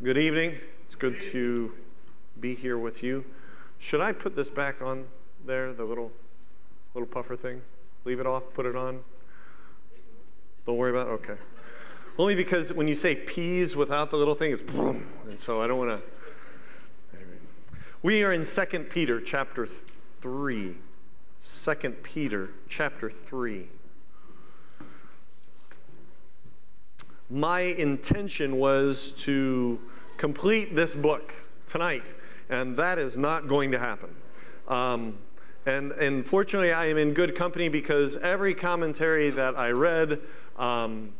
Good evening. It's good to be here with you. Should I put this back on there, the little little puffer thing? Leave it off, put it on? Don't worry about it? Okay. Only because when you say peas without the little thing, it's boom. And so I don't want to. We are in 2 Peter chapter 3. 2 Peter chapter 3. My intention was to complete this book tonight, and that is not going to happen. Um, and, and fortunately, I am in good company because every commentary that I read, um,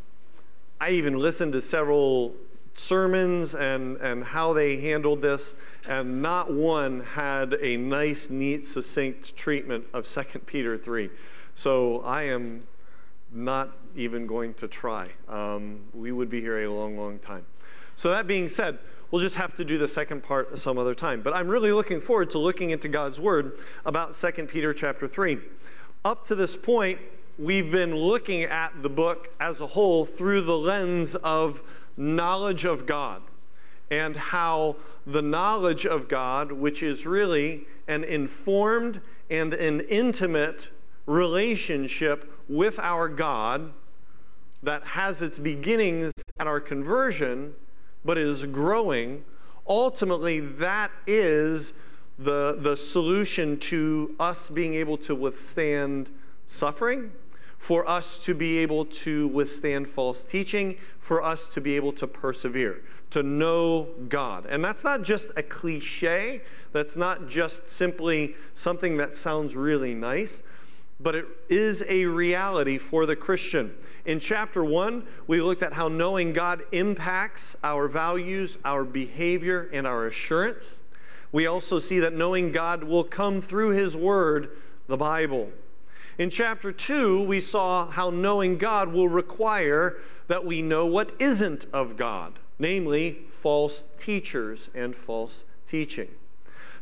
I even listened to several sermons and, and how they handled this, and not one had a nice, neat, succinct treatment of 2 Peter 3. So I am not even going to try. Um, we would be here a long, long time. So, that being said, we'll just have to do the second part some other time. But I'm really looking forward to looking into God's Word about 2 Peter chapter 3. Up to this point, we've been looking at the book as a whole through the lens of knowledge of God and how the knowledge of God, which is really an informed and an intimate relationship with our God that has its beginnings at our conversion, but is growing, ultimately, that is the, the solution to us being able to withstand suffering, for us to be able to withstand false teaching, for us to be able to persevere, to know God. And that's not just a cliche, that's not just simply something that sounds really nice but it is a reality for the Christian. In chapter one, we looked at how knowing God impacts our values, our behavior, and our assurance. We also see that knowing God will come through His Word, the Bible. In chapter 2, we saw how knowing God will require that we know what isn't of God, namely false teachers and false teaching.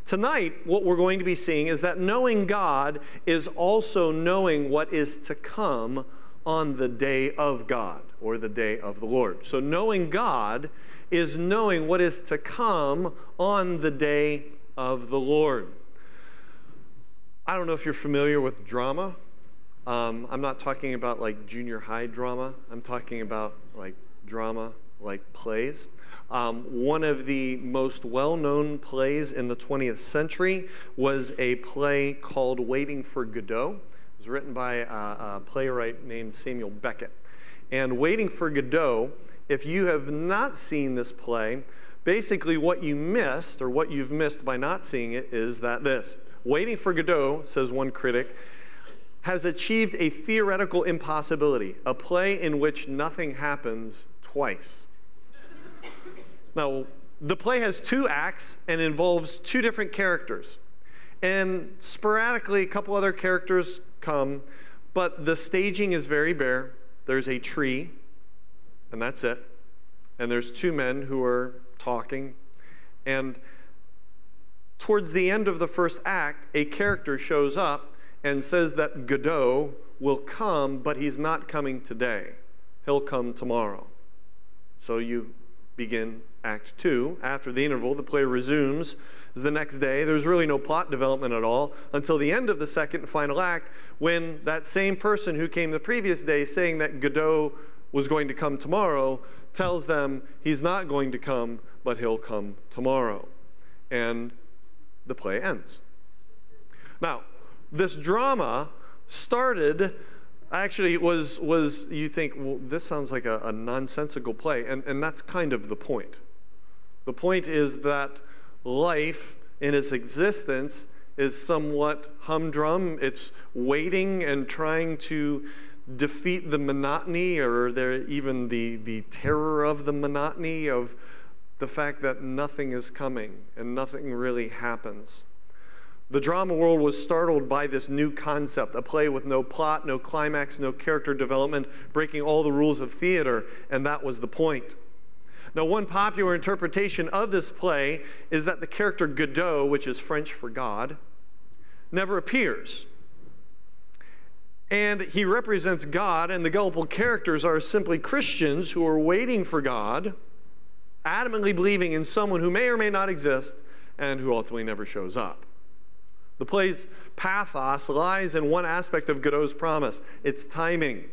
Tonight, what we're going to be seeing is that knowing God is also knowing what is to come on the day of God or the day of the Lord. So, knowing God is knowing what is to come on the day of the Lord. I don't know if you're familiar with drama. Um, I'm not talking about like junior high drama, I'm talking about like drama like plays. Um, one of the most well known plays in the 20th century was a play called Waiting for Godot. It was written by a, a playwright named Samuel Beckett. And Waiting for Godot, if you have not seen this play, basically what you missed, or what you've missed by not seeing it, is that this Waiting for Godot, says one critic, has achieved a theoretical impossibility, a play in which nothing happens twice. Now, the play has two acts and involves two different characters. And sporadically, a couple other characters come, but the staging is very bare. There's a tree, and that's it. And there's two men who are talking. And towards the end of the first act, a character shows up and says that Godot will come, but he's not coming today. He'll come tomorrow. So you begin Act 2. After the interval, the play resumes. The next day. There's really no plot development at all until the end of the second and final act when that same person who came the previous day saying that Godot was going to come tomorrow tells them he's not going to come, but he'll come tomorrow. And the play ends. Now, this drama started actually was was you think well this sounds like a, a, nonsensical play and, and that's kind of the point. The point is that life in its existence is somewhat humdrum. It's waiting and trying to defeat the monotony or there even the, the terror of the monotony of the fact that nothing is coming and nothing really happens the drama world was startled by this new concept, a play with no plot, no climax, no character development, breaking all the rules of theater, and that was the point. Now, one popular interpretation of this play is that the character Godot, which is French for God, never appears. And he represents God, and the gullible characters are simply Christians who are waiting for God adamantly believing in someone who may or may not exist and who ultimately never shows up. The play's pathos lies in one aspect of Godot's promise it's timing.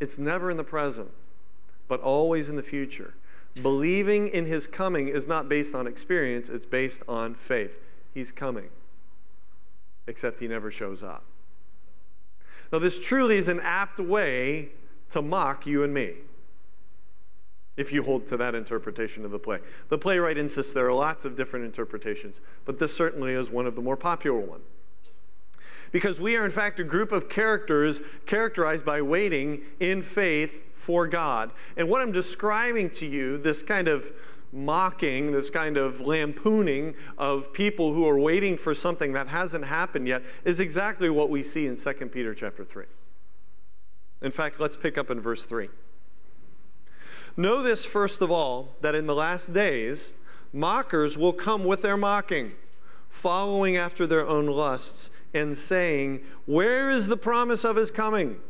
It's never in the present, but always in the future. Believing in his coming is not based on experience, it's based on faith. He's coming, except he never shows up. Now, this truly is an apt way to mock you and me if you hold to that interpretation of the play. The playwright insists there are lots of different interpretations, but this certainly is one of the more popular ones. Because we are, in fact, a group of characters characterized by waiting in faith for God. And what I'm describing to you, this kind of mocking, this kind of lampooning of people who are waiting for something that hasn't happened yet, is exactly what we see in 2 Peter chapter 3. In fact, let's pick up in verse 3. Know this first of all, that in the last days, mockers will come with their mocking, following after their own lusts, and saying, Where is the promise of his coming?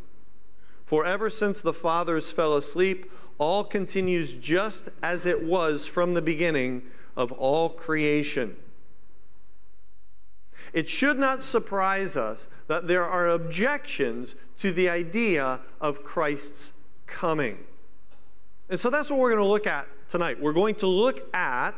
For ever since the fathers fell asleep, all continues just as it was from the beginning of all creation. It should not surprise us that there are objections to the idea of Christ's coming. And so that's what we're going to look at tonight. We're going to look at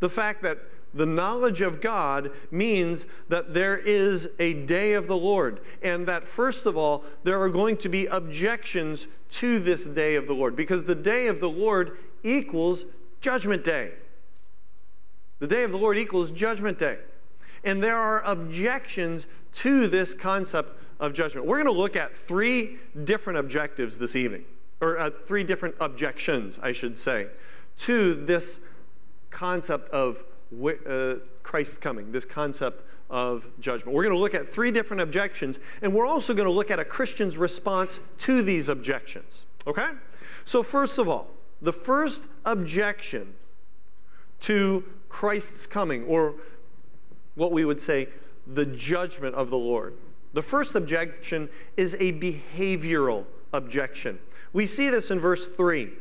the fact that the knowledge of God means that there is a day of the Lord, and that first of all, there are going to be objections to this day of the Lord, because the day of the Lord equals Judgment Day. The day of the Lord equals Judgment Day. And there are objections to this concept of judgment. We're going to look at three different objectives this evening or uh, three different objections, I should say, to this concept of uh, Christ coming, this concept of judgment. We're going to look at three different objections, and we're also going to look at a Christian's response to these objections. Okay? So, first of all, the first objection to Christ's coming, or what we would say, the judgment of the Lord. The first objection is a behavioral objection. We see this in verse 3. It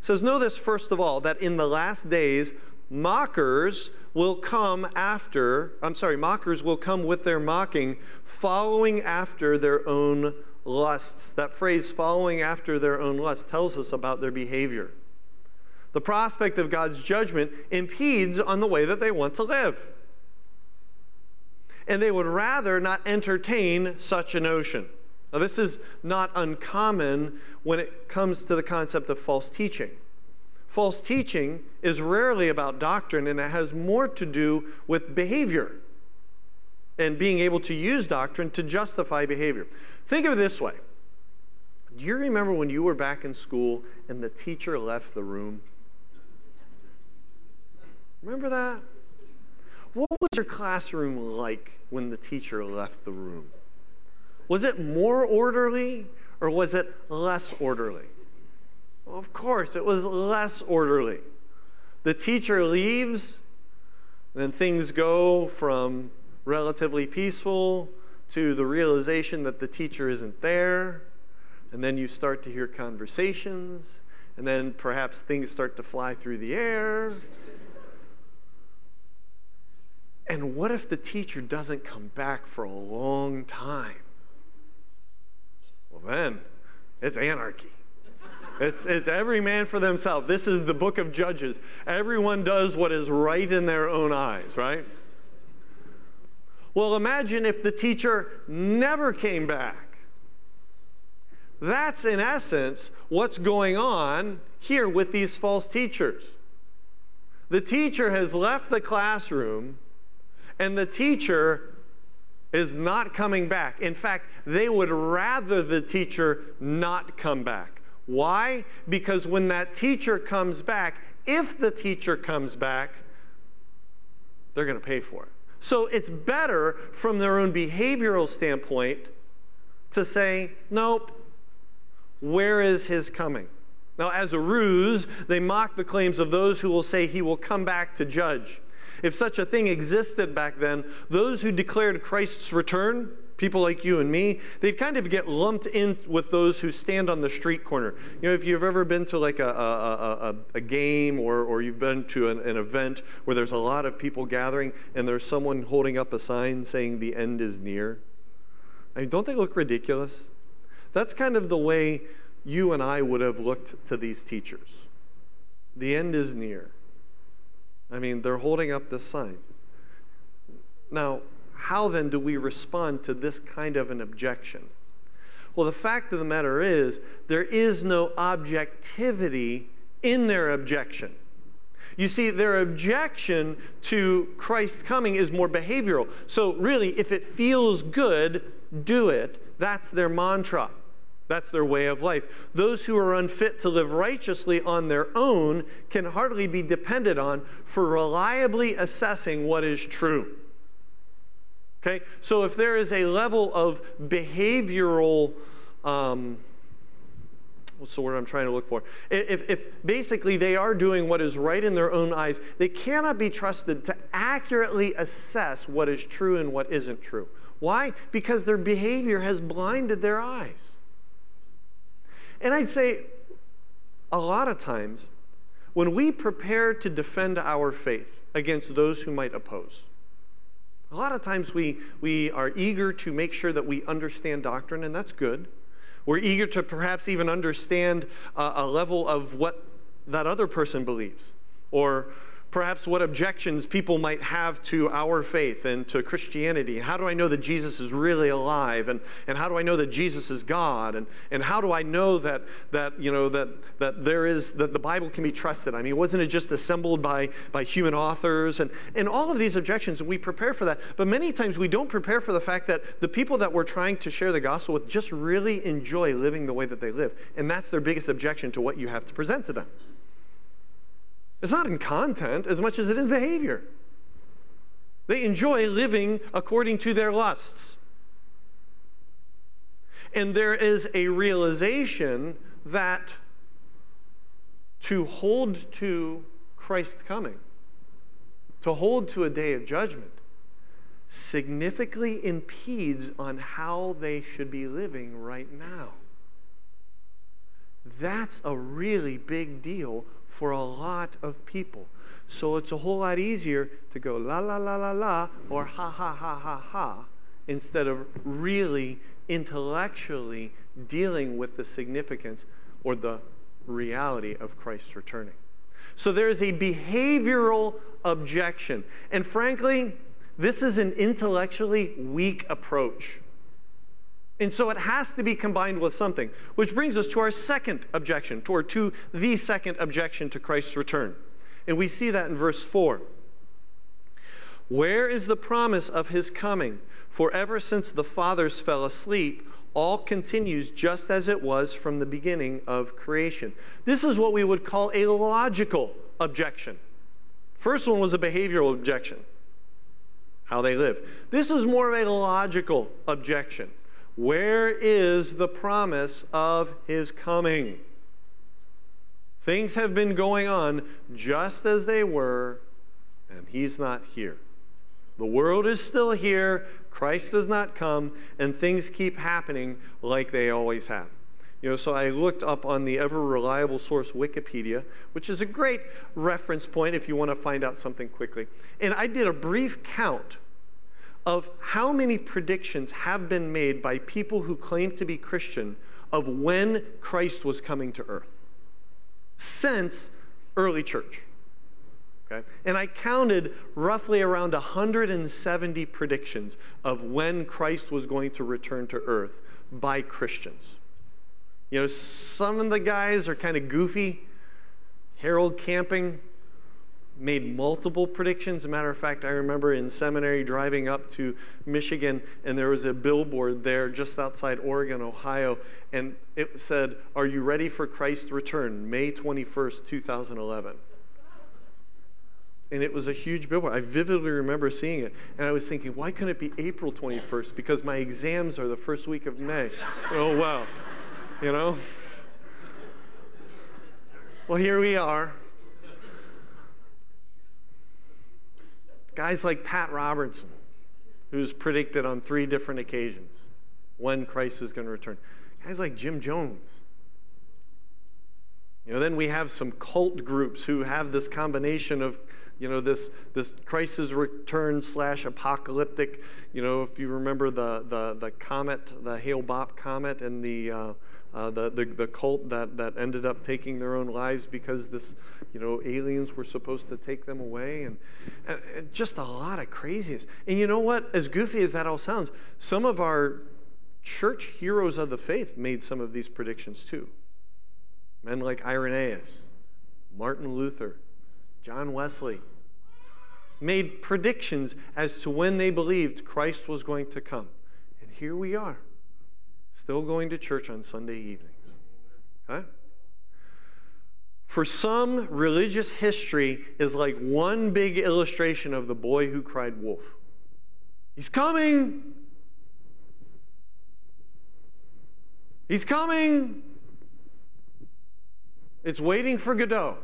says, Know this first of all, that in the last days mockers will come after, I'm sorry, mockers will come with their mocking, following after their own lusts. That phrase, following after their own lusts, tells us about their behavior. The prospect of God's judgment impedes on the way that they want to live. And they would rather not entertain such a notion. Now, this is not uncommon when it comes to the concept of false teaching. False teaching is rarely about doctrine and it has more to do with behavior and being able to use doctrine to justify behavior. Think of it this way Do you remember when you were back in school and the teacher left the room? Remember that? What was your classroom like when the teacher left the room? Was it more orderly or was it less orderly? Well, of course, it was less orderly. The teacher leaves, then things go from relatively peaceful to the realization that the teacher isn't there, and then you start to hear conversations, and then perhaps things start to fly through the air. And what if the teacher doesn't come back for a long time? Well, then it's anarchy. It's, it's every man for themselves. This is the book of Judges. Everyone does what is right in their own eyes, right? Well, imagine if the teacher never came back. That's, in essence, what's going on here with these false teachers. The teacher has left the classroom, and the teacher is not coming back. In fact, they would rather the teacher not come back. Why? Because when that teacher comes back, if the teacher comes back, they're going to pay for it. So it's better from their own behavioral standpoint to say, nope, where is his coming? Now, as a ruse, they mock the claims of those who will say he will come back to judge. If such a thing existed back then, those who declared Christ's return people like you and me, they'd kind of get lumped in with those who stand on the street corner. You know, if you've ever been to like a, a, a, a game or, or you've been to an, an event where there's a lot of people gathering and there's someone holding up a sign saying the end is near, I mean, don't they look ridiculous? That's kind of the way you and I would have looked to these teachers. The end is near. I mean, they're holding up this sign. Now, how then do we respond to this kind of an objection? Well, the fact of the matter is, there is no objectivity in their objection. You see, their objection to Christ coming is more behavioral. So, really, if it feels good, do it. That's their mantra. That's their way of life. Those who are unfit to live righteously on their own can hardly be depended on for reliably assessing what is true. Okay? So if there is a level of behavioral, um, what's the word I'm trying to look for? If, if basically they are doing what is right in their own eyes, they cannot be trusted to accurately assess what is true and what isn't true. Why? Because their behavior has blinded their eyes. And I'd say a lot of times, when we prepare to defend our faith against those who might oppose, a lot of times we, we are eager to make sure that we understand doctrine, and that's good. We're eager to perhaps even understand a, a level of what that other person believes, or perhaps what objections people might have to our faith and to Christianity. How do I know that Jesus is really alive? And, and how do I know that Jesus is God? And, and how do I know that, that, you know, that, that there is, that the Bible can be trusted? I mean, wasn't it just assembled by, by human authors? And, and all of these objections, we prepare for that. But many times we don't prepare for the fact that the people that we're trying to share the gospel with just really enjoy living the way that they live. And that's their biggest objection to what you have to present to them. It's not in content as much as it is behavior. They enjoy living according to their lusts. And there is a realization that to hold to Christ coming, to hold to a day of judgment, significantly impedes on how they should be living right now. That's a really big deal for a lot of people. So it's a whole lot easier to go la la la la la or ha ha ha ha ha instead of really intellectually dealing with the significance or the reality of Christ's returning. So there is a behavioral objection. And frankly, this is an intellectually weak approach. And so it has to be combined with something, which brings us to our second objection, toward to the second objection to Christ's return. And we see that in verse 4. Where is the promise of his coming? For ever since the fathers fell asleep, all continues just as it was from the beginning of creation. This is what we would call a logical objection. First one was a behavioral objection, how they live. This is more of a logical objection. Where is the promise of his coming? Things have been going on just as they were, and he's not here. The world is still here, Christ does not come, and things keep happening like they always have. You know, so I looked up on the ever reliable source Wikipedia, which is a great reference point if you want to find out something quickly. And I did a brief count of how many predictions have been made by people who claim to be Christian of when Christ was coming to earth since early church. Okay? And I counted roughly around 170 predictions of when Christ was going to return to earth by Christians. You know, some of the guys are kind of goofy. Harold Camping, made multiple predictions. As a matter of fact, I remember in seminary driving up to Michigan, and there was a billboard there just outside Oregon, Ohio, and it said, Are you ready for Christ's return? May 21st, 2011. And it was a huge billboard. I vividly remember seeing it. And I was thinking, why couldn't it be April 21st? Because my exams are the first week of May. oh, wow. You know? Well, here we are Guys like Pat Robertson, who's predicted on three different occasions when Christ is going to return. Guys like Jim Jones. You know, then we have some cult groups who have this combination of, you know, this this Christ's return slash apocalyptic. You know, if you remember the the the comet, the Hale Bopp comet, and the uh, uh, the, the, the cult that, that ended up taking their own lives because this, you know, aliens were supposed to take them away, and, and, and just a lot of craziness. And you know what? As goofy as that all sounds, some of our church heroes of the faith made some of these predictions too. Men like Irenaeus, Martin Luther, John Wesley made predictions as to when they believed Christ was going to come. And here we are still going to church on Sunday evenings. Okay? For some, religious history is like one big illustration of the boy who cried wolf. He's coming! He's coming! It's waiting for Godot.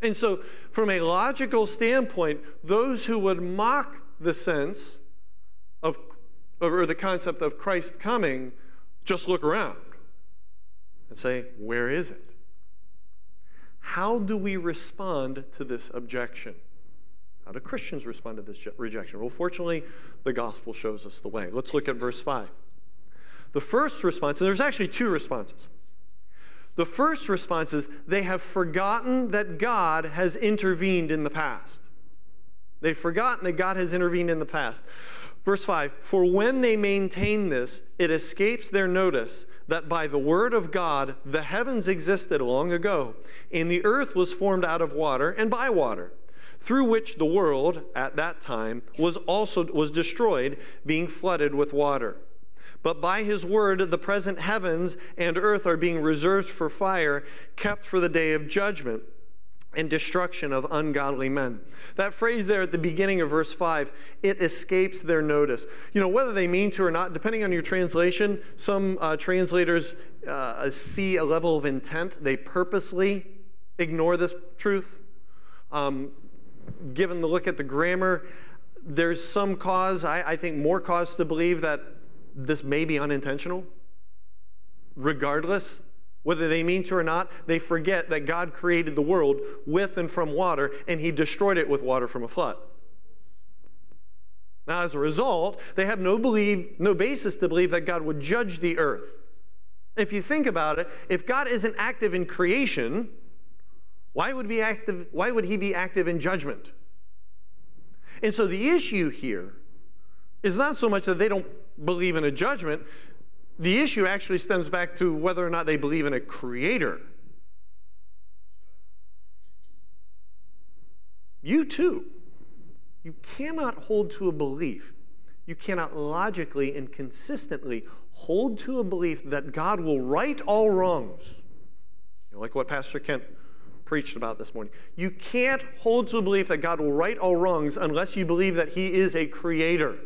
And so, from a logical standpoint, those who would mock the sense of or the concept of Christ coming, just look around and say, Where is it? How do we respond to this objection? How do Christians respond to this rejection? Well, fortunately, the gospel shows us the way. Let's look at verse 5. The first response, and there's actually two responses. The first response is they have forgotten that God has intervened in the past. They've forgotten that God has intervened in the past. Verse 5 For when they maintain this, it escapes their notice that by the word of God the heavens existed long ago, and the earth was formed out of water and by water, through which the world at that time was also was destroyed, being flooded with water. But by his word, the present heavens and earth are being reserved for fire, kept for the day of judgment and destruction of ungodly men. That phrase there at the beginning of verse 5, it escapes their notice. You know, whether they mean to or not, depending on your translation, some uh, translators uh, see a level of intent. They purposely ignore this truth. Um, given the look at the grammar, there's some cause, I, I think more cause to believe that this may be unintentional. Regardless, whether they mean to or not, they forget that God created the world with and from water, and He destroyed it with water from a flood. Now, as a result, they have no, believe, no basis to believe that God would judge the earth. If you think about it, if God isn't active in creation, why would, be active, why would He be active in judgment? And so the issue here is not so much that they don't believe in a judgment, the issue actually stems back to whether or not they believe in a creator. You too. You cannot hold to a belief. You cannot logically and consistently hold to a belief that God will right all wrongs. You know, like what Pastor Kent preached about this morning. You can't hold to a belief that God will right all wrongs unless you believe that He is a creator.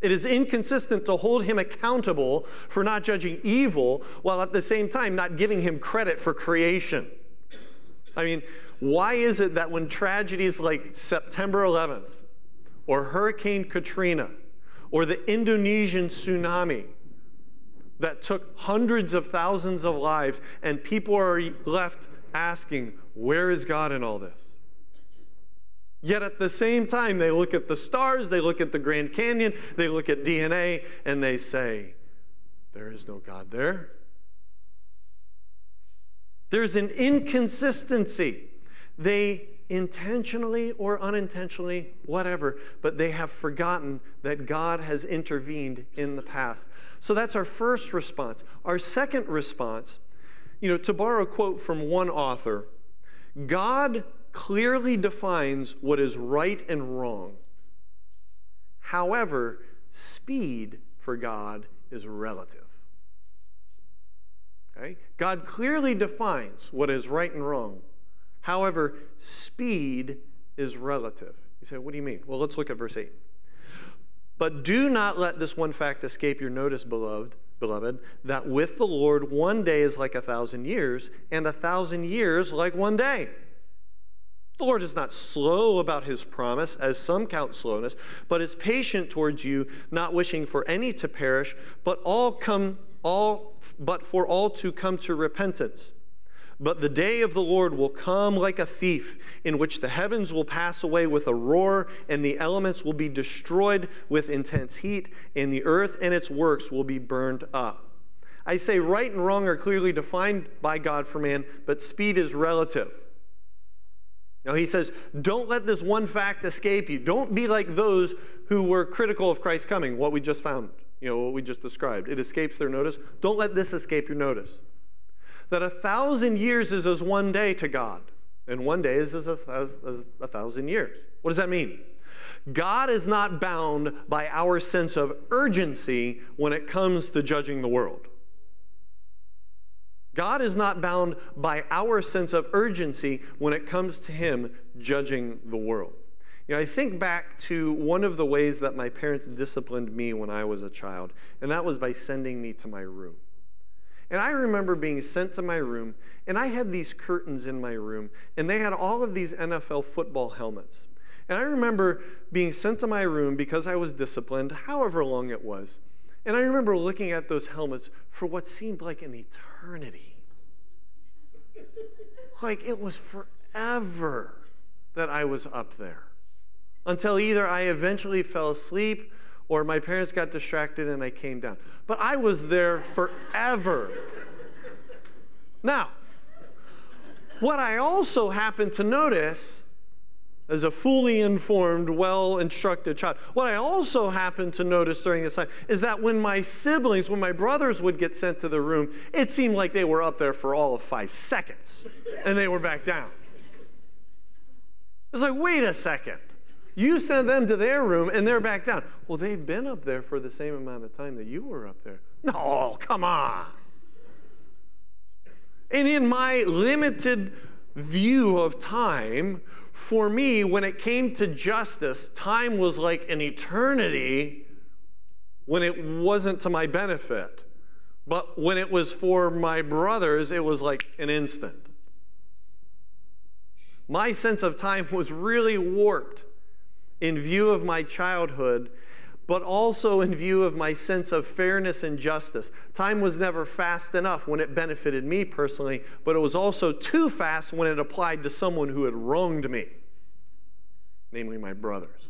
It is inconsistent to hold him accountable for not judging evil while at the same time not giving him credit for creation. I mean, why is it that when tragedies like September 11th or Hurricane Katrina or the Indonesian tsunami that took hundreds of thousands of lives and people are left asking, where is God in all this? Yet at the same time, they look at the stars, they look at the Grand Canyon, they look at DNA, and they say, There is no God there. There's an inconsistency. They intentionally or unintentionally, whatever, but they have forgotten that God has intervened in the past. So that's our first response. Our second response, you know, to borrow a quote from one author, God clearly defines what is right and wrong. However, speed for God is relative. Okay? God clearly defines what is right and wrong. However, speed is relative. You say, what do you mean? Well, let's look at verse 8. But do not let this one fact escape your notice, beloved, beloved, that with the Lord one day is like a thousand years, and a thousand years like one day. The Lord is not slow about his promise, as some count slowness, but is patient towards you, not wishing for any to perish, but all come all but for all to come to repentance. But the day of the Lord will come like a thief, in which the heavens will pass away with a roar, and the elements will be destroyed with intense heat, and the earth and its works will be burned up. I say right and wrong are clearly defined by God for man, but speed is relative. Now he says, don't let this one fact escape you. Don't be like those who were critical of Christ's coming, what we just found, you know, what we just described. It escapes their notice. Don't let this escape your notice. That a thousand years is as one day to God, and one day is as, as, as a thousand years. What does that mean? God is not bound by our sense of urgency when it comes to judging the world. God is not bound by our sense of urgency when it comes to Him judging the world. You know, I think back to one of the ways that my parents disciplined me when I was a child, and that was by sending me to my room. And I remember being sent to my room, and I had these curtains in my room, and they had all of these NFL football helmets. And I remember being sent to my room because I was disciplined, however long it was. And I remember looking at those helmets for what seemed like an eternity. Like it was forever that I was up there. Until either I eventually fell asleep or my parents got distracted and I came down. But I was there forever. Now, what I also happened to notice as a fully informed, well instructed child. What I also happened to notice during this time is that when my siblings, when my brothers would get sent to the room, it seemed like they were up there for all of five seconds and they were back down. It's like, wait a second. You sent them to their room and they're back down. Well, they've been up there for the same amount of time that you were up there. No, come on. And in my limited view of time, for me, when it came to justice, time was like an eternity when it wasn't to my benefit. But when it was for my brothers, it was like an instant. My sense of time was really warped in view of my childhood, but also in view of my sense of fairness and justice. Time was never fast enough when it benefited me personally, but it was also too fast when it applied to someone who had wronged me, namely my brothers.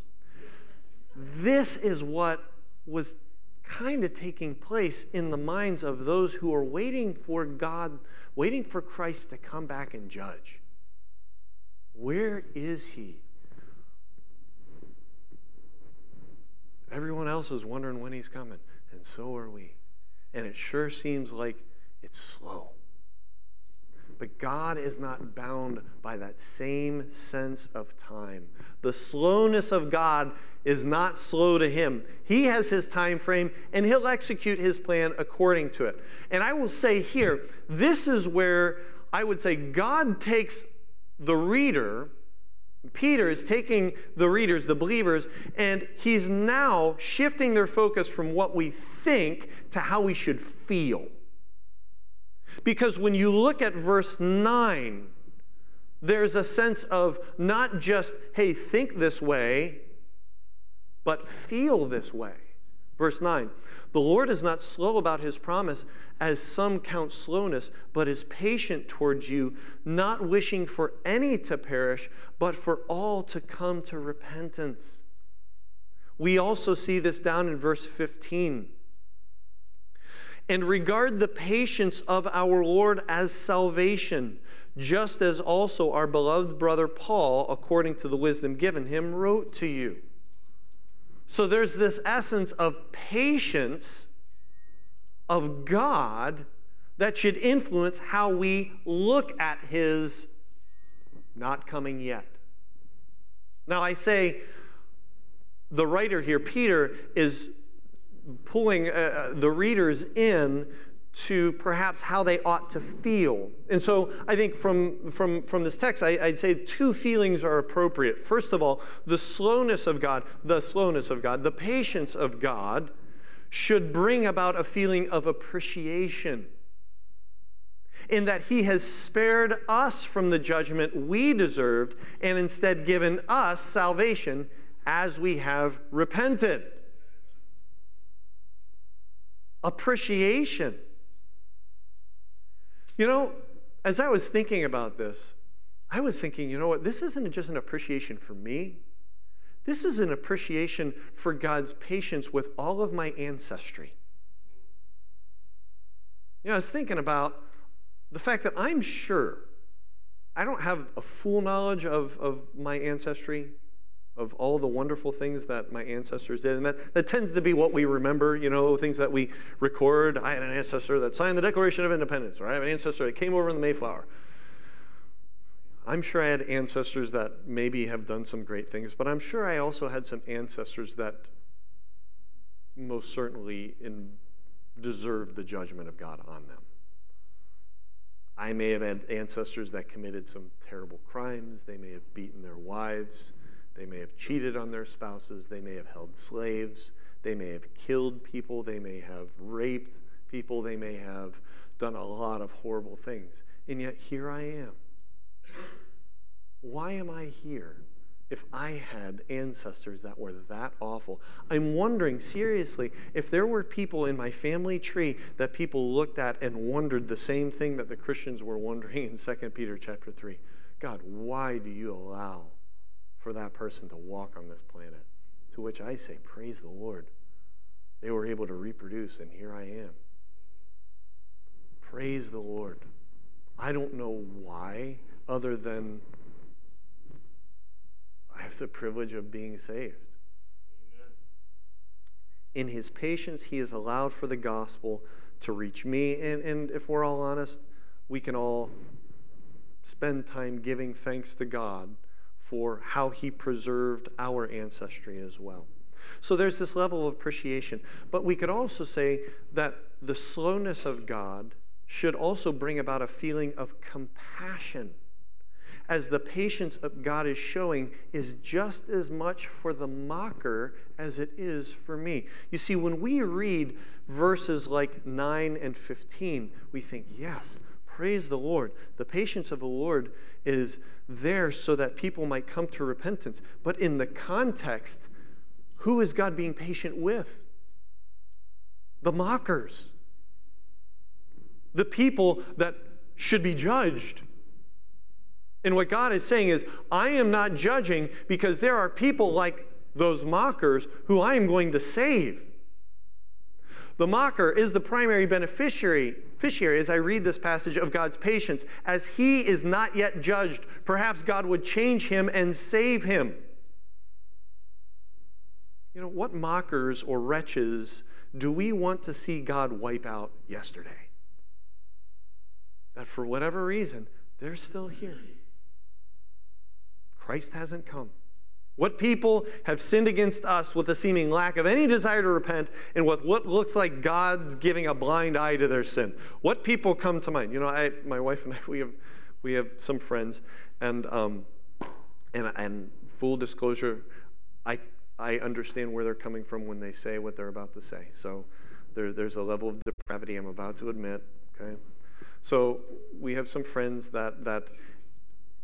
This is what was kind of taking place in the minds of those who are waiting for God, waiting for Christ to come back and judge. Where is he? Everyone else is wondering when he's coming, and so are we. And it sure seems like it's slow. But God is not bound by that same sense of time. The slowness of God is not slow to him. He has his time frame and he'll execute his plan according to it. And I will say here, this is where I would say God takes the reader Peter is taking the readers, the believers, and he's now shifting their focus from what we think to how we should feel. Because when you look at verse 9, there's a sense of not just, hey, think this way, but feel this way. Verse 9 The Lord is not slow about his promise, as some count slowness, but is patient towards you, not wishing for any to perish, but for all to come to repentance. We also see this down in verse 15. And regard the patience of our Lord as salvation, just as also our beloved brother Paul, according to the wisdom given him, wrote to you. So there's this essence of patience of God that should influence how we look at his not coming yet. Now, I say the writer here, Peter, is pulling uh, uh, the readers in to perhaps how they ought to feel. And so I think from, from, from this text, I, would say two feelings are appropriate. First of all, the slowness of God, the slowness of God, the patience of God should bring about a feeling of appreciation. In that he has spared us from the judgment we deserved and instead given us salvation as we have repented. Appreciation. You know, as I was thinking about this, I was thinking, you know what, this isn't just an appreciation for me. This is an appreciation for God's patience with all of my ancestry. You know, I was thinking about the fact that I'm sure I don't have a full knowledge of, of my ancestry, of all the wonderful things that my ancestors did. And that, that tends to be what we remember, you know, things that we record. I had an ancestor that signed the Declaration of Independence, or I have an ancestor that came over in the Mayflower. I'm sure I had ancestors that maybe have done some great things, but I'm sure I also had some ancestors that most certainly in, deserved the judgment of God on them. I may have had ancestors that committed some terrible crimes. They may have beaten their wives. They may have cheated on their spouses. They may have held slaves. They may have killed people. They may have raped people. They may have done a lot of horrible things. And yet, here I am. Why am I here? If I had ancestors that were that awful. I'm wondering seriously if there were people in my family tree that people looked at and wondered the same thing that the Christians were wondering in 2 Peter chapter 3. God, why do you allow for that person to walk on this planet? To which I say, praise the Lord. They were able to reproduce, and here I am. Praise the Lord. I don't know why, other than I have the privilege of being saved. Amen. In his patience, he has allowed for the gospel to reach me. And, and if we're all honest, we can all spend time giving thanks to God for how he preserved our ancestry as well. So there's this level of appreciation. But we could also say that the slowness of God should also bring about a feeling of compassion as the patience of God is showing is just as much for the mocker as it is for me. You see, when we read verses like 9 and 15, we think, yes, praise the Lord. The patience of the Lord is there so that people might come to repentance. But in the context, who is God being patient with? The mockers. The people that should be judged. And what God is saying is, I am not judging because there are people like those mockers who I am going to save. The mocker is the primary beneficiary, as I read this passage of God's patience. As he is not yet judged, perhaps God would change him and save him. You know, what mockers or wretches do we want to see God wipe out yesterday? That for whatever reason, they're still here. Christ hasn't come. What people have sinned against us with a seeming lack of any desire to repent, and with what looks like God's giving a blind eye to their sin. What people come to mind? You know, I, my wife and I, we have, we have some friends, and, um, and, and full disclosure, I, I understand where they're coming from when they say what they're about to say. So there, there's a level of depravity I'm about to admit, okay? So we have some friends that, that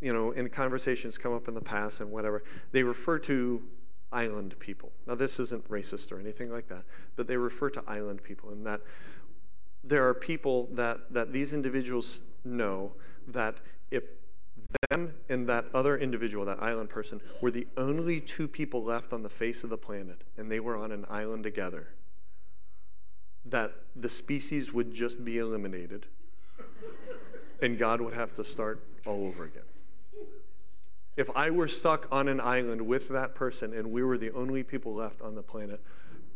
you know, in conversations come up in the past and whatever, they refer to island people. Now, this isn't racist or anything like that, but they refer to island people, and that there are people that, that these individuals know that if them and that other individual, that island person, were the only two people left on the face of the planet, and they were on an island together, that the species would just be eliminated, and God would have to start all over again. If I were stuck on an island with that person and we were the only people left on the planet,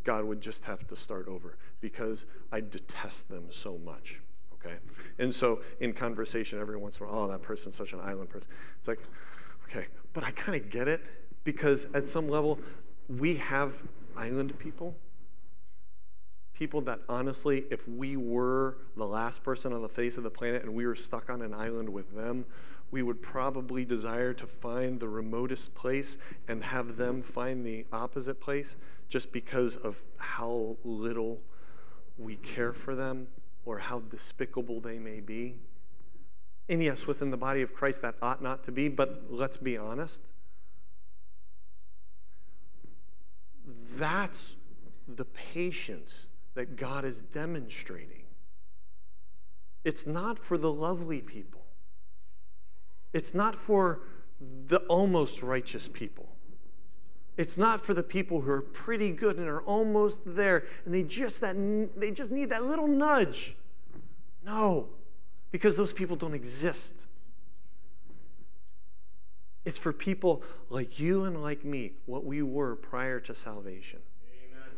God would just have to start over because I detest them so much. Okay? And so in conversation, every once in a while, oh, that person's such an island person. It's like, okay, but I kind of get it because at some level, we have island people. People that honestly, if we were the last person on the face of the planet and we were stuck on an island with them, we would probably desire to find the remotest place and have them find the opposite place just because of how little we care for them or how despicable they may be. And yes, within the body of Christ, that ought not to be, but let's be honest. That's the patience that God is demonstrating. It's not for the lovely people, it's not for the almost righteous people. It's not for the people who are pretty good and are almost there and they just that they just need that little nudge. No because those people don't exist. It's for people like you and like me, what we were prior to salvation. Amen.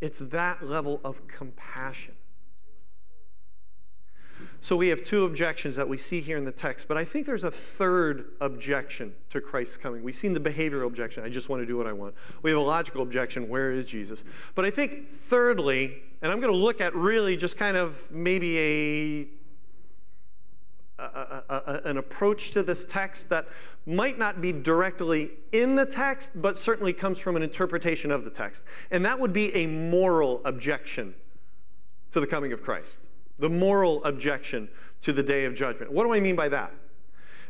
It's that level of compassion. So we have two objections that we see here in the text, but I think there's a third objection to Christ's coming. We've seen the behavioral objection, I just want to do what I want. We have a logical objection, where is Jesus? But I think thirdly, and I'm going to look at really just kind of maybe a a, a, an approach to this text that might not be directly in the text, but certainly comes from an interpretation of the text. And that would be a moral objection to the coming of Christ, the moral objection to the day of judgment. What do I mean by that?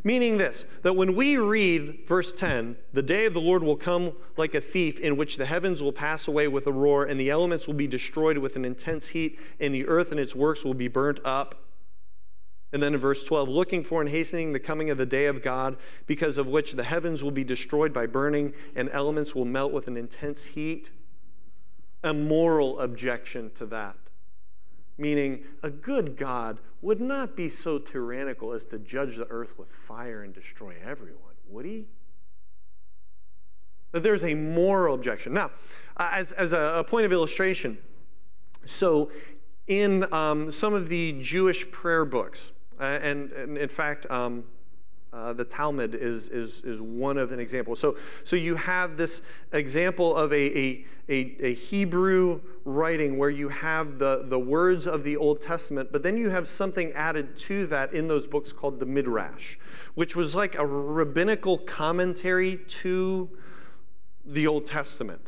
Meaning this, that when we read verse 10, the day of the Lord will come like a thief, in which the heavens will pass away with a roar, and the elements will be destroyed with an intense heat, and the earth and its works will be burnt up. And then in verse 12, looking for and hastening the coming of the day of God, because of which the heavens will be destroyed by burning and elements will melt with an intense heat. A moral objection to that. Meaning, a good God would not be so tyrannical as to judge the earth with fire and destroy everyone, would he? That there's a moral objection. Now, as, as a, a point of illustration, so in um, some of the Jewish prayer books, uh, and, and, in fact, um, uh, the Talmud is, is, is one of an example. So, so you have this example of a, a, a, a, Hebrew writing where you have the, the words of the Old Testament, but then you have something added to that in those books called the Midrash, which was like a rabbinical commentary to the Old Testament.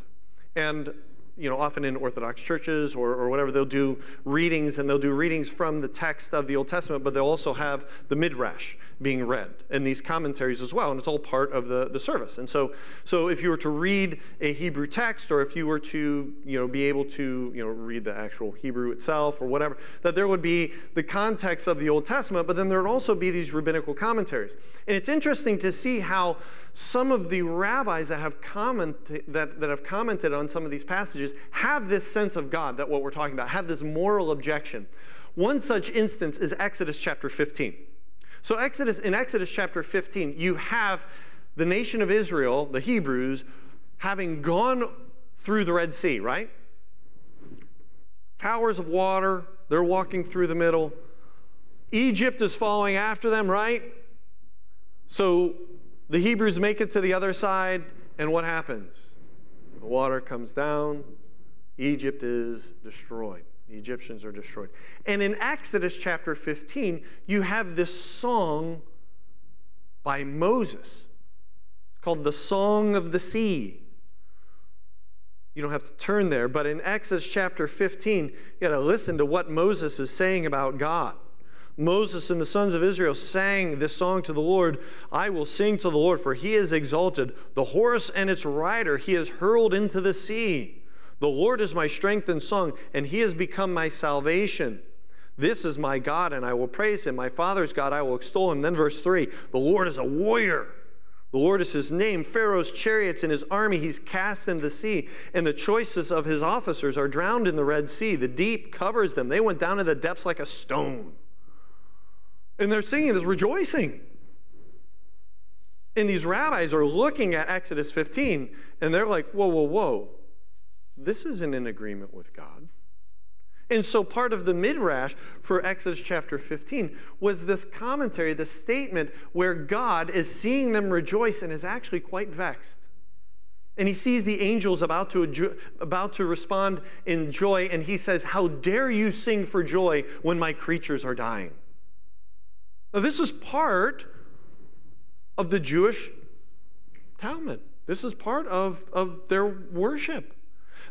And you know, often in Orthodox churches or, or whatever, they'll do readings and they'll do readings from the text of the Old Testament, but they'll also have the Midrash being read and these commentaries as well, and it's all part of the, the service. And so, so if you were to read a Hebrew text or if you were to, you know, be able to, you know, read the actual Hebrew itself or whatever, that there would be the context of the Old Testament, but then there would also be these rabbinical commentaries. And it's interesting to see how some of the rabbis that have, comment, that, that have commented on some of these passages have this sense of God that what we're talking about, have this moral objection. One such instance is Exodus chapter 15. So Exodus in Exodus chapter 15, you have the nation of Israel, the Hebrews, having gone through the Red Sea, right? Towers of water, they're walking through the middle. Egypt is following after them, right? So the Hebrews make it to the other side, and what happens? The water comes down, Egypt is destroyed. The Egyptians are destroyed. And in Exodus chapter 15, you have this song by Moses. It's called the Song of the Sea. You don't have to turn there, but in Exodus chapter 15, you got to listen to what Moses is saying about God. Moses and the sons of Israel sang this song to the Lord I will sing to the Lord, for he is exalted. The horse and its rider he has hurled into the sea. The Lord is my strength and song, and he has become my salvation. This is my God, and I will praise him. My father's God, I will extol him. Then, verse 3 The Lord is a warrior. The Lord is his name. Pharaoh's chariots and his army he's cast in the sea, and the choicest of his officers are drowned in the Red Sea. The deep covers them. They went down to the depths like a stone. And they're singing this, rejoicing. And these rabbis are looking at Exodus 15 and they're like, whoa, whoa, whoa. This isn't in agreement with God. And so part of the midrash for Exodus chapter 15 was this commentary, the statement where God is seeing them rejoice and is actually quite vexed. And he sees the angels about to, about to respond in joy, and he says, How dare you sing for joy when my creatures are dying? Now, this is part of the Jewish Talmud. This is part of, of their worship.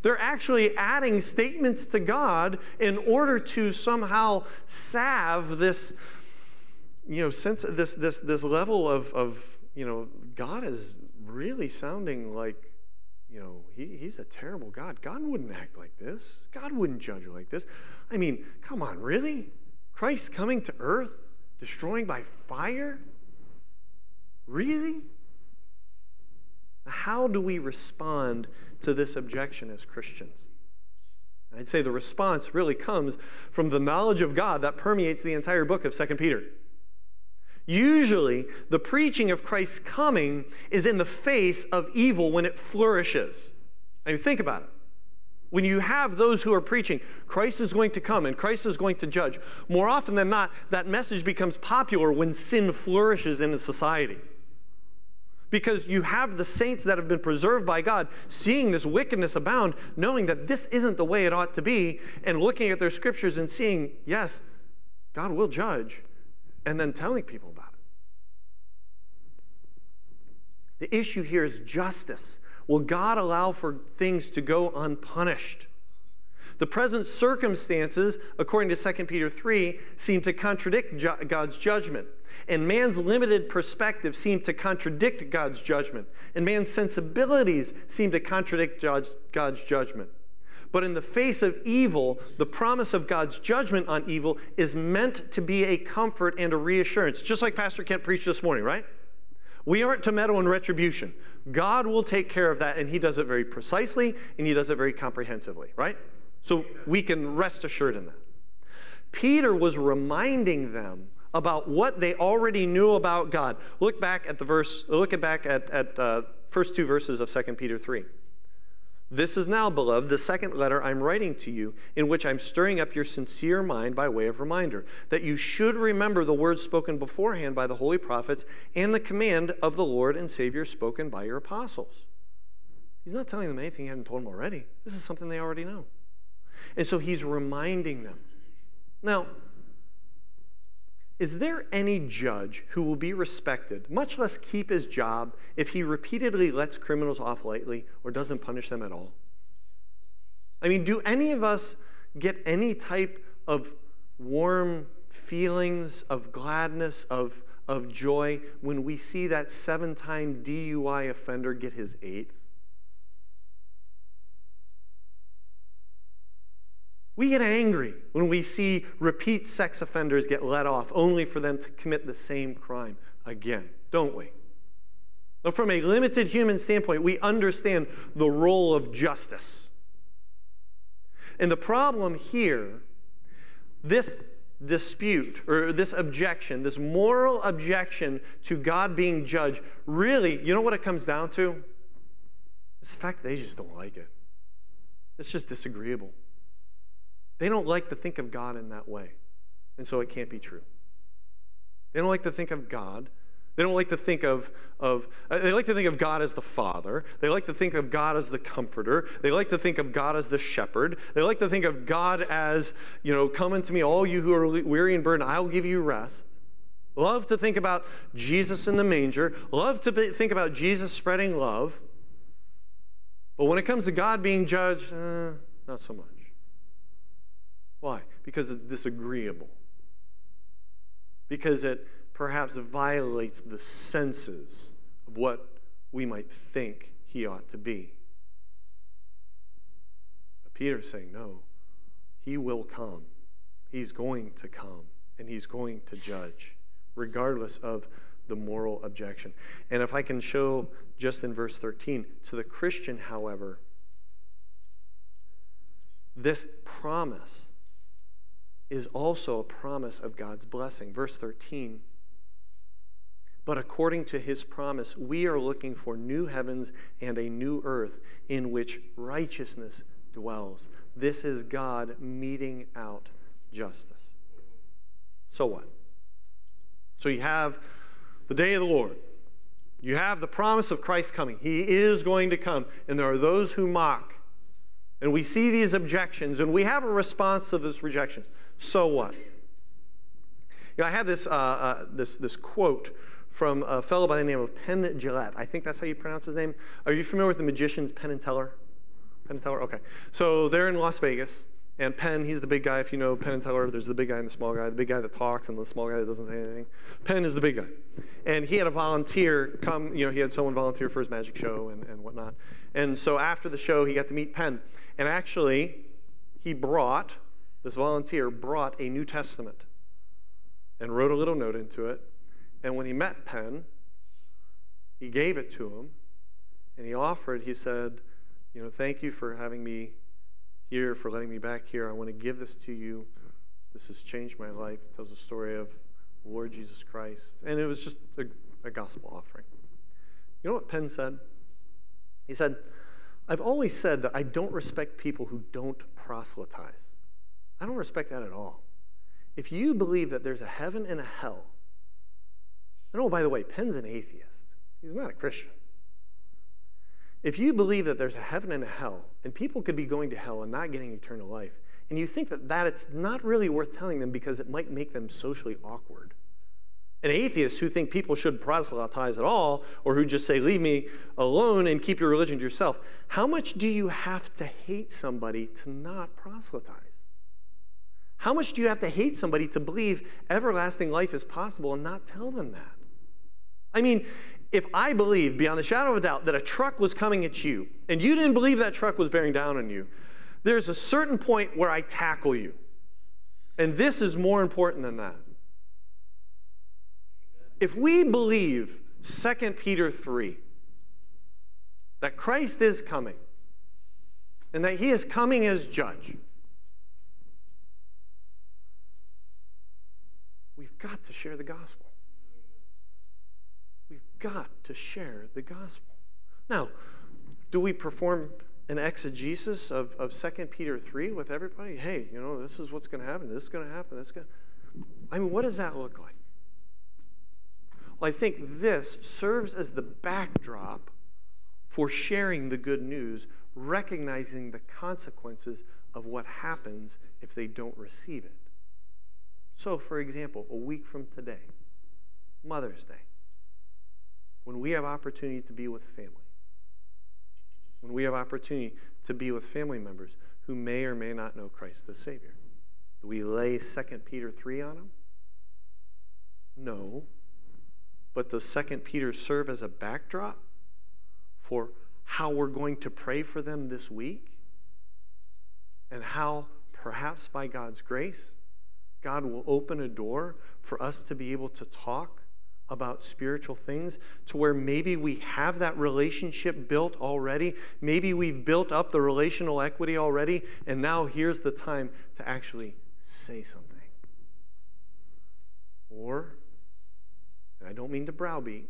They're actually adding statements to God in order to somehow salve this you know, sense this, this, this level of, of, you know, God is really sounding like, you know, he, he's a terrible God. God wouldn't act like this. God wouldn't judge like this. I mean, come on, really? Christ coming to earth, destroying by fire? Really? How do we respond to this objection as Christians? I'd say the response really comes from the knowledge of God that permeates the entire book of 2 Peter. Usually, the preaching of Christ's coming is in the face of evil when it flourishes. I mean, think about it. When you have those who are preaching, Christ is going to come and Christ is going to judge, more often than not, that message becomes popular when sin flourishes in a society because you have the saints that have been preserved by God seeing this wickedness abound, knowing that this isn't the way it ought to be, and looking at their scriptures and seeing, yes, God will judge, and then telling people about it. The issue here is justice. Will God allow for things to go unpunished? The present circumstances, according to 2 Peter 3, seem to contradict God's judgment. And man's limited perspective seemed to contradict God's judgment. And man's sensibilities seem to contradict God's judgment. But in the face of evil, the promise of God's judgment on evil is meant to be a comfort and a reassurance, just like Pastor Kent preached this morning, right? We aren't to meddle in retribution. God will take care of that, and He does it very precisely, and He does it very comprehensively, right? So we can rest assured in that. Peter was reminding them about what they already knew about God. Look back at the verse, look back at, at uh, first two verses of 2 Peter 3. This is now, beloved, the second letter I'm writing to you, in which I'm stirring up your sincere mind by way of reminder, that you should remember the words spoken beforehand by the holy prophets and the command of the Lord and Savior spoken by your apostles. He's not telling them anything he hadn't told them already. This is something they already know. And so he's reminding them. Now, is there any judge who will be respected, much less keep his job, if he repeatedly lets criminals off lightly or doesn't punish them at all? I mean, do any of us get any type of warm feelings of gladness, of, of joy, when we see that seven time DUI offender get his eighth? We get angry when we see repeat sex offenders get let off only for them to commit the same crime again, don't we? From a limited human standpoint, we understand the role of justice. And the problem here, this dispute or this objection, this moral objection to God being judge, really, you know what it comes down to? It's the fact they just don't like it. It's just disagreeable. They don't like to think of God in that way. And so it can't be true. They don't like to think of God. They don't like to think of, of uh, they like to think of God as the Father. They like to think of God as the Comforter. They like to think of God as the Shepherd. They like to think of God as, you know, come unto me, all you who are weary and burdened, I'll give you rest. Love to think about Jesus in the manger. Love to be, think about Jesus spreading love. But when it comes to God being judged, eh, not so much. Why? Because it's disagreeable. Because it perhaps violates the senses of what we might think he ought to be. But Peter's saying, no, he will come. He's going to come, and he's going to judge, regardless of the moral objection. And if I can show just in verse 13, to the Christian, however, this promise is also a promise of God's blessing. Verse 13. But according to his promise, we are looking for new heavens and a new earth in which righteousness dwells. This is God meting out justice. So what? So you have the day of the Lord. You have the promise of Christ coming. He is going to come. And there are those who mock. And we see these objections, and we have a response to this rejection. So what? You know, I have this, uh, uh, this, this quote from a fellow by the name of Penn Jillette. I think that's how you pronounce his name. Are you familiar with the magicians Penn and Teller? Penn and Teller? Okay. So they're in Las Vegas, And Penn, he's the big guy. If you know Penn and Teller, there's the big guy and the small guy. The big guy that talks and the small guy that doesn't say anything. Penn is the big guy. And he had a volunteer come, you know, he had someone volunteer for his magic show and, and whatnot. And so after the show, he got to meet Penn. And actually, he brought, this volunteer brought a New Testament and wrote a little note into it. And when he met Penn, he gave it to him and he offered, he said, You know, thank you for having me here, for letting me back here. I want to give this to you. This has changed my life. It tells the story of Lord Jesus Christ. And it was just a, a gospel offering. You know what Penn said? He said, I've always said that I don't respect people who don't proselytize. I don't respect that at all. If you believe that there's a heaven and a hell, and oh, by the way, Penn's an atheist, he's not a Christian. If you believe that there's a heaven and a hell, and people could be going to hell and not getting eternal life, and you think that, that it's not really worth telling them because it might make them socially awkward, and atheists who think people should proselytize at all, or who just say, leave me alone and keep your religion to yourself, how much do you have to hate somebody to not proselytize? How much do you have to hate somebody to believe everlasting life is possible and not tell them that? I mean, if I believed beyond the shadow of a doubt that a truck was coming at you and you didn't believe that truck was bearing down on you, there's a certain point where I tackle you. And this is more important than that. If we believe 2 Peter 3, that Christ is coming and that he is coming as judge, got to share the gospel We've got to share the gospel. Now, do we perform an exegesis of, of 2 Peter 3 with everybody? Hey, you know, this is what's going to happen. This is going to happen. This is going I mean, what does that look like? Well, I think this serves as the backdrop for sharing the good news, recognizing the consequences of what happens if they don't receive it. So, for example, a week from today, Mother's Day when we have opportunity to be with family, when we have opportunity to be with family members who may or may not know Christ the Savior. Do we lay 2 Peter 3 on them? No. But does 2 Peter serve as a backdrop for how we're going to pray for them this week? And how, perhaps by God's grace, God will open a door for us to be able to talk about spiritual things to where maybe we have that relationship built already. Maybe we've built up the relational equity already, and now here's the time to actually say something. Or, and I don't mean to browbeat,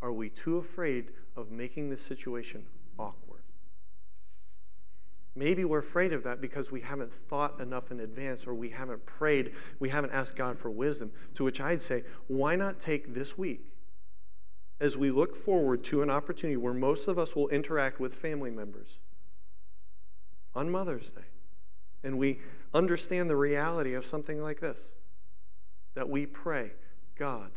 are we too afraid of making the situation? Maybe we're afraid of that because we haven't thought enough in advance or we haven't prayed, we haven't asked God for wisdom. To which I'd say, why not take this week as we look forward to an opportunity where most of us will interact with family members on Mother's Day and we understand the reality of something like this? That we pray, God,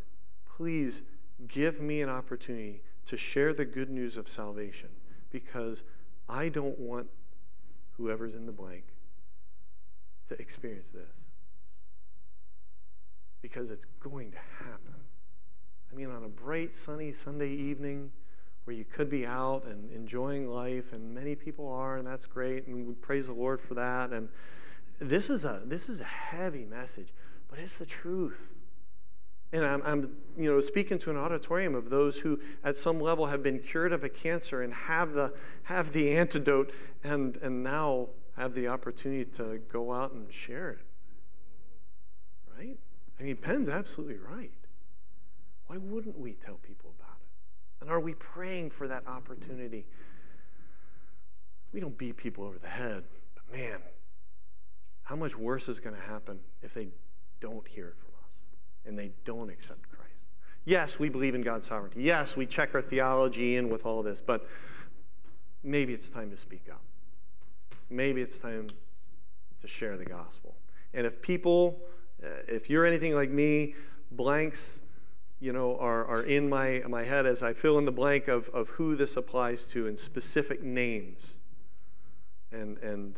please give me an opportunity to share the good news of salvation because I don't want whoever's in the blank, to experience this. Because it's going to happen. I mean, on a bright, sunny Sunday evening where you could be out and enjoying life, and many people are, and that's great, and we praise the Lord for that. And this is a this is a heavy message, but it's the truth. And I'm, I'm, you know, speaking to an auditorium of those who, at some level, have been cured of a cancer and have the, have the antidote and, and now have the opportunity to go out and share it. Right? I mean, Penn's absolutely right. Why wouldn't we tell people about it? And are we praying for that opportunity? We don't beat people over the head, but man, how much worse is going to happen if they don't hear it from and they don't accept Christ. Yes, we believe in God's sovereignty. Yes, we check our theology in with all this, but maybe it's time to speak up. Maybe it's time to share the gospel. And if people, uh, if you're anything like me, blanks, you know, are, are in my, my head as I fill in the blank of, of who this applies to and specific names. And, and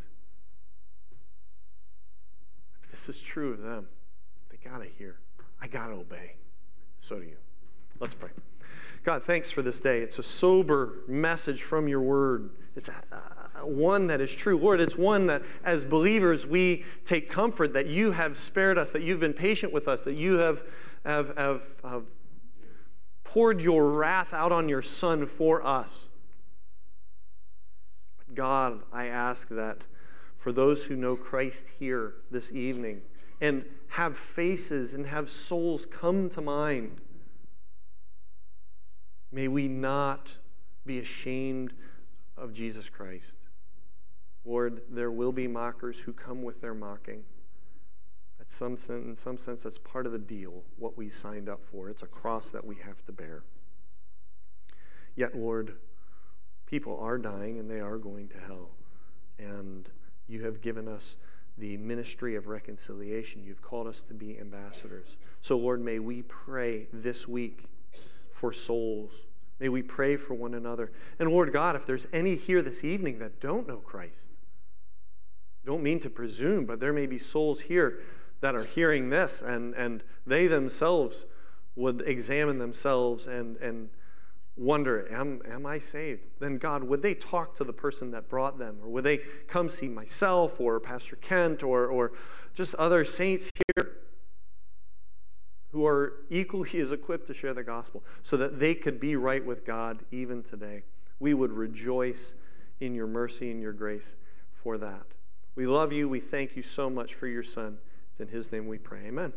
this is true of them. They got to hear. I got to obey. So do you. Let's pray. God, thanks for this day. It's a sober message from your word. It's a, a, one that is true. Lord, it's one that as believers we take comfort that you have spared us, that you've been patient with us, that you have, have, have, have poured your wrath out on your Son for us. God, I ask that for those who know Christ here this evening and have faces and have souls come to mind May we not be ashamed of Jesus Christ. Lord, there will be mockers who come with their mocking. At some sense, in some sense, that's part of the deal, what we signed up for. It's a cross that we have to bear. Yet, Lord, people are dying and they are going to hell. And you have given us the ministry of reconciliation. You've called us to be ambassadors. So, Lord, may we pray this week for souls. May we pray for one another. And Lord God, if there's any here this evening that don't know Christ, don't mean to presume, but there may be souls here that are hearing this and, and they themselves would examine themselves and, and wonder, am, am I saved? Then, God, would they talk to the person that brought them? Or would they come see myself or Pastor Kent or, or just other saints here who are equally as equipped to share the gospel so that they could be right with God even today. We would rejoice in your mercy and your grace for that. We love you. We thank you so much for your Son. It's in his name we pray. Amen.